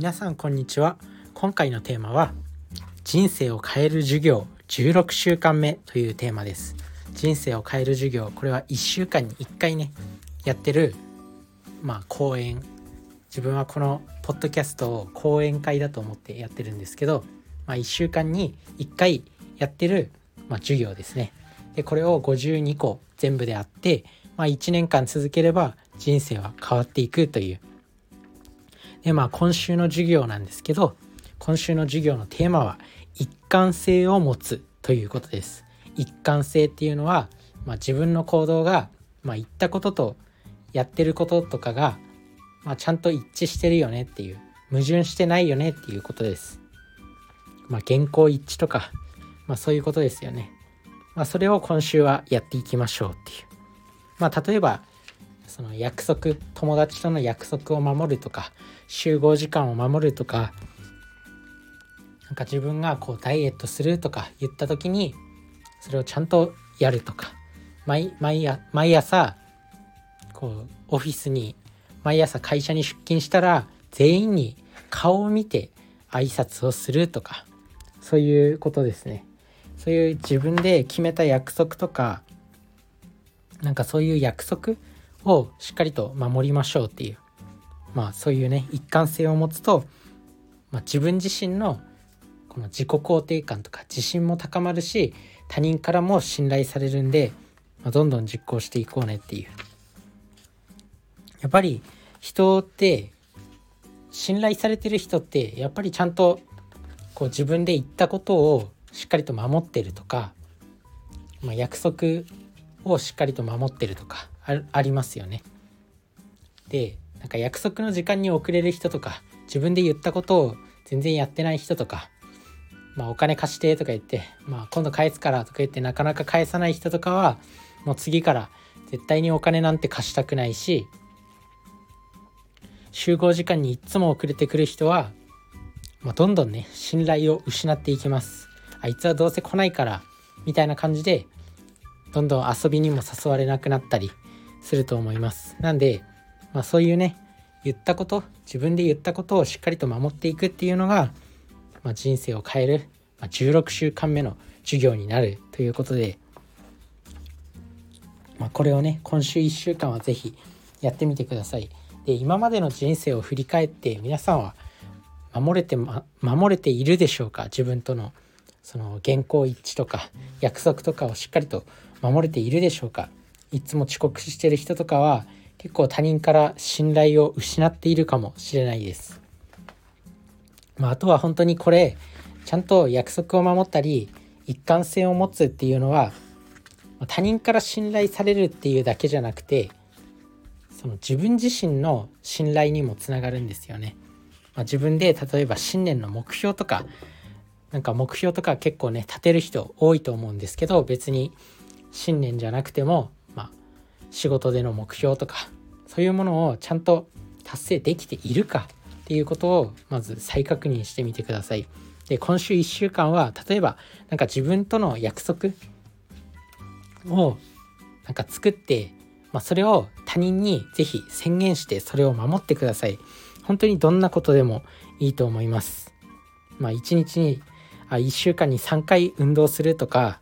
皆さんこんにちは。今回のテーマは人生を変える授業16週間目というテーマです。人生を変える授業これは1週間に1回ねやってるまあ講演。自分はこのポッドキャストを講演会だと思ってやってるんですけど、まあ、1週間に1回やってる、まあ、授業ですね。でこれを52個全部であって、まあ、1年間続ければ人生は変わっていくというでまあ今週の授業なんですけど今週の授業のテーマは一貫性を持つということです。一貫性っていうのは、まあ、自分の行動が、まあ、言ったこととやってることとかが、まあ、ちゃんと一致してるよねっていう矛盾してないよねっていうことです。まあ原稿一致とか、まあ、そういうことですよね。まあ、それを今週はやっていきましょうっていう。まあ例えばその約束友達との約束を守るとか集合時間を守るとかなんか自分がこうダイエットするとか言った時にそれをちゃんとやるとか毎毎朝こうオフィスに毎朝会社に出勤したら全員に顔を見て挨拶をするとかそういうことですね。そういう自分で決めた約束とかなんかそういう約束をしっかりと守りましょうっていうまあそういうね一貫性を持つと、まあ、自分自身のこの自己肯定感とか自信も高まるし他人からも信頼されるんで、まあ、どんどん実行していこうねっていう。やっぱり人って信頼されてる人ってやっぱりちゃんとこう自分で言ったことをしっかりと守ってるとか、まあ、約束をしっかりと守ってるとかありますよね。でなんか約束の時間に遅れる人とか自分で言ったことを全然やってない人とか、まあ、お金貸してとか言って、まあ、今度返すからとか言ってなかなか返さない人とかはもう次から絶対にお金なんて貸したくないし集合時間にいつも遅れてくる人は、まあ、どんどんね信頼を失っていきます。あいつはどうせ来ないからみたいな感じでどんどん遊びにも誘われなくなったりすると思います。なんで、まあ、そういうね言ったこと自分で言ったことをしっかりと守っていくっていうのが、まあ、人生を変える、まあ、16週間目の授業になるということで、まあ、これをね今週1週間は是非やってみてください。で今までの人生を振り返って皆さんは守れて、ま、守れているでしょうか？自分とのその原稿一致とか約束とかをしっかりと守れているでしょうか？いつも遅刻してる人とかは結構他人から信頼を失っているかもしれないです。まあ、あとは本当にこれちゃんと約束を守ったり一貫性を持つっていうのは他人から信頼されるっていうだけじゃなくてその自分自身の信頼にもつながるんですよね。まあ、自分で例えば新年の目標とかなんか目標とか結構ね立てる人多いと思うんですけど別に信念じゃなくても、仕事での目標とかそういうものをちゃんと達成できているかっていうことをまず再確認してみてください。で今週1週間は例えばなんか自分との約束をなんか作って、まあ、それを他人に是非宣言してそれを守ってください。本当にどんなことでもいいと思います。まあ、1日にあ1週間に3回運動するとか、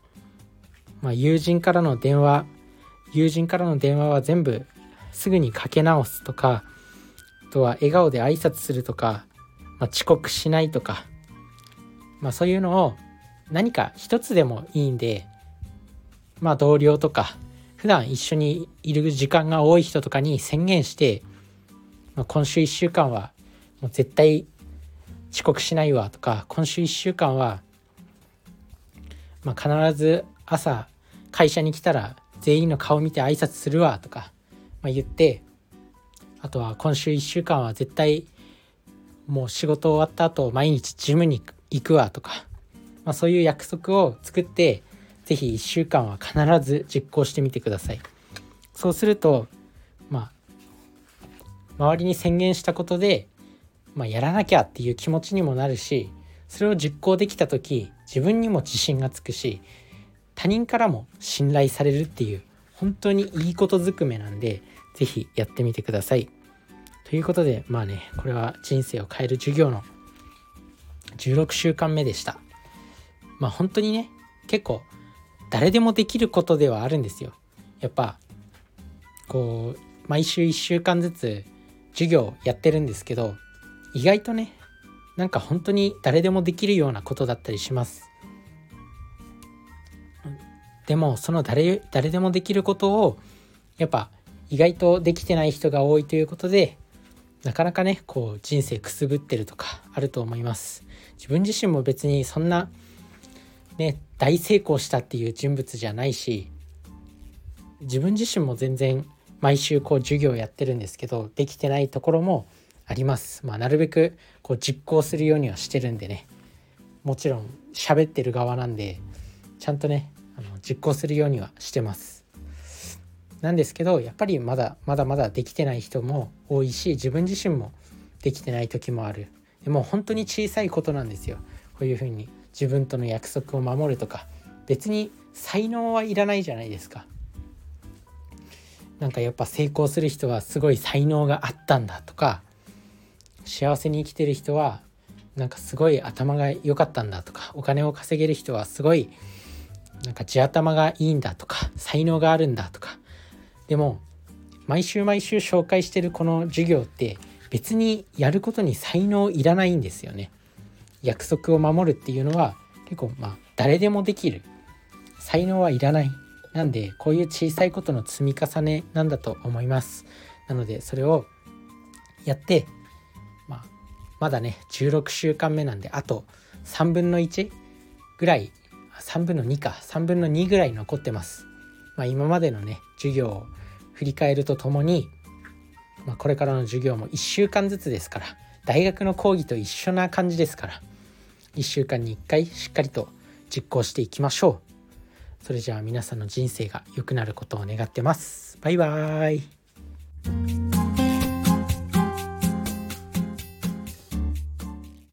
まあ、友人からの電話友人からの電話は全部すぐにかけ直すとかあとは笑顔で挨拶するとか、まあ、遅刻しないとか、まあ、そういうのを何か一つでもいいんでまあ同僚とか普段一緒にいる時間が多い人とかに宣言して、まあ、今週1週間はもう絶対遅刻しないわとか今週1週間は、まあ、必ず朝会社に来たら全員の顔見て挨拶するわとか、まあ、言ってあとは今週1週間は絶対もう仕事終わった後毎日ジムに行くわとか、まあ、そういう約束を作って是非1週間は必ず実行してみてください。そうするとまあ周りに宣言したことでまあ、やらなきゃっていう気持ちにもなるしそれを実行できた時自分にも自信がつくし他人からも信頼されるっていう本当にいいことずくめなんで是非やってみてください。ということでまあねこれは人生を変える授業の16週間目でした。まあ本当にね結構誰でもできることではあるんですよ。やっぱこう毎週1週間ずつ授業やってるんですけど意外とねなんか本当に誰でもできるようなことだったりします。でもその誰誰でもできることをやっぱ意外とできてない人が多いということでなかなかねこう人生くすぶってるとかあると思います自分自身も別にそんなね大成功したっていう人物じゃないし自分自身も全然毎週こう授業やってるんですけどできてないところもあります。まあ、なるべくこう実行するようにはしてるんでねもちろん喋ってる側なんでちゃんとねあの実行するようにはしてます。なんですけどやっぱりまだまだまだできてない人も多いし自分自身もできてない時もある。でも本当に小さいことなんですよ。こういうふうに自分との約束を守るとか。別に才能はいらないじゃないですか。なんかやっぱ成功する人はすごい才能があったんだとか。幸せに生きてる人はなんかすごい頭が良かったんだとか。お金を稼げる人はすごいなんか地頭がいいんだとか才能があるんだとか。でも毎週毎週紹介してるこの授業って別にやることに才能いらないんですよね。約束を守るっていうのは結構まあ誰でもできる。才能はいらない。なんでこういう小さいことの積み重ねなんだと思います。なのでそれをやって、まあ、まだね16週間目なんであと3分の1ぐらい3分の2か3分の2ぐらい残ってます、まあ、今までのね授業を振り返るとともに、まあ、これからの授業も1週間ずつですから大学の講義と一緒な感じですから1週間に1回しっかりと実行していきましょうそれじゃあ皆さんの人生が良くなることを願ってます。バイバーイ。